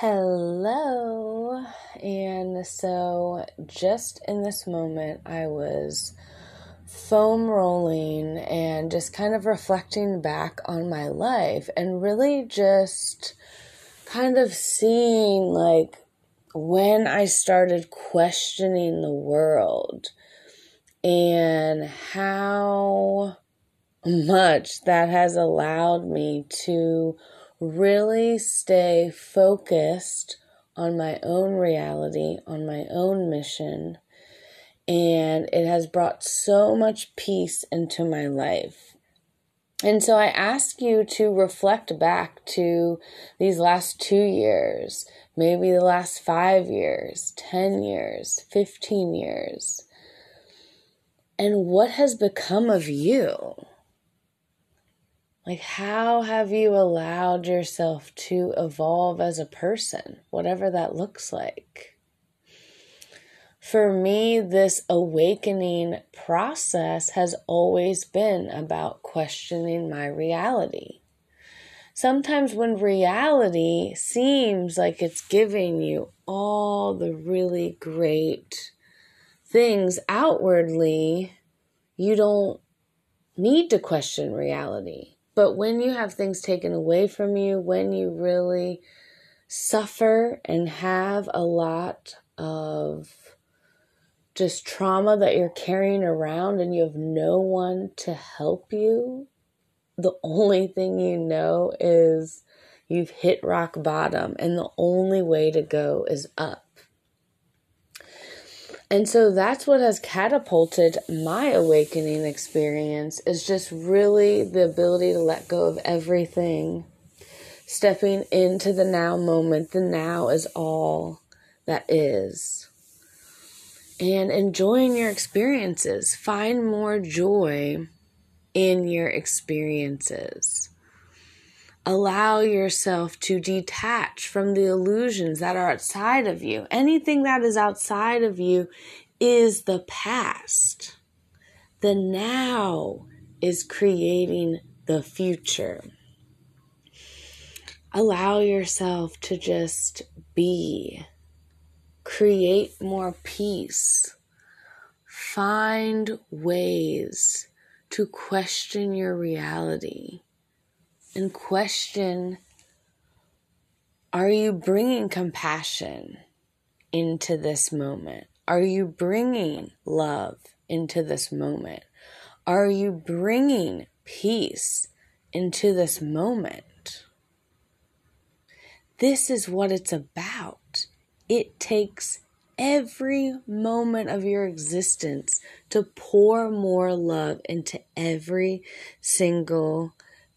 Hello. And so, just in this moment, I was foam rolling and just kind of reflecting back on my life and really just kind of seeing like when I started questioning the world and how much that has allowed me to really stay focused on my own reality, on my own mission, and it has brought so much peace into my life. And so I ask you to reflect back to these last two years, maybe the last five years, 10 years, 15 years. And what has become of you? Like, how have you allowed yourself to evolve as a person, whatever that looks like? For me, this awakening process has always been about questioning my reality. Sometimes, when reality seems like it's giving you all the really great things outwardly, you don't need to question reality but when you have things taken away from you, when you really suffer and have a lot of just trauma that you're carrying around and you have no one to help you, the only thing you know is you've hit rock bottom and the only way to go is up. And so that's what has catapulted my awakening experience is just really the ability to let go of everything. Stepping into the now moment. The now is all that is. And enjoying your experiences. Find more joy in your experiences. Allow yourself to detach from the illusions that are outside of you. Anything that is outside of you is the past. The now is creating the future. Allow yourself to just be. Create more peace. Find ways to question your reality and question are you bringing compassion into this moment? Are you bringing love into this moment? Are you bringing peace into this moment? This is what it's about. It takes every moment of your existence to pour more love into every single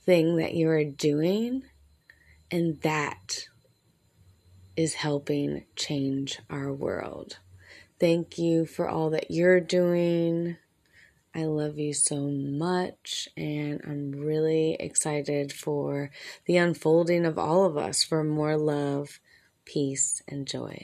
thing that you are doing, and that is helping change our world. Thank you for all that you're doing. I love you so much, and I'm really excited for the unfolding of all of us for more love, peace, and joy.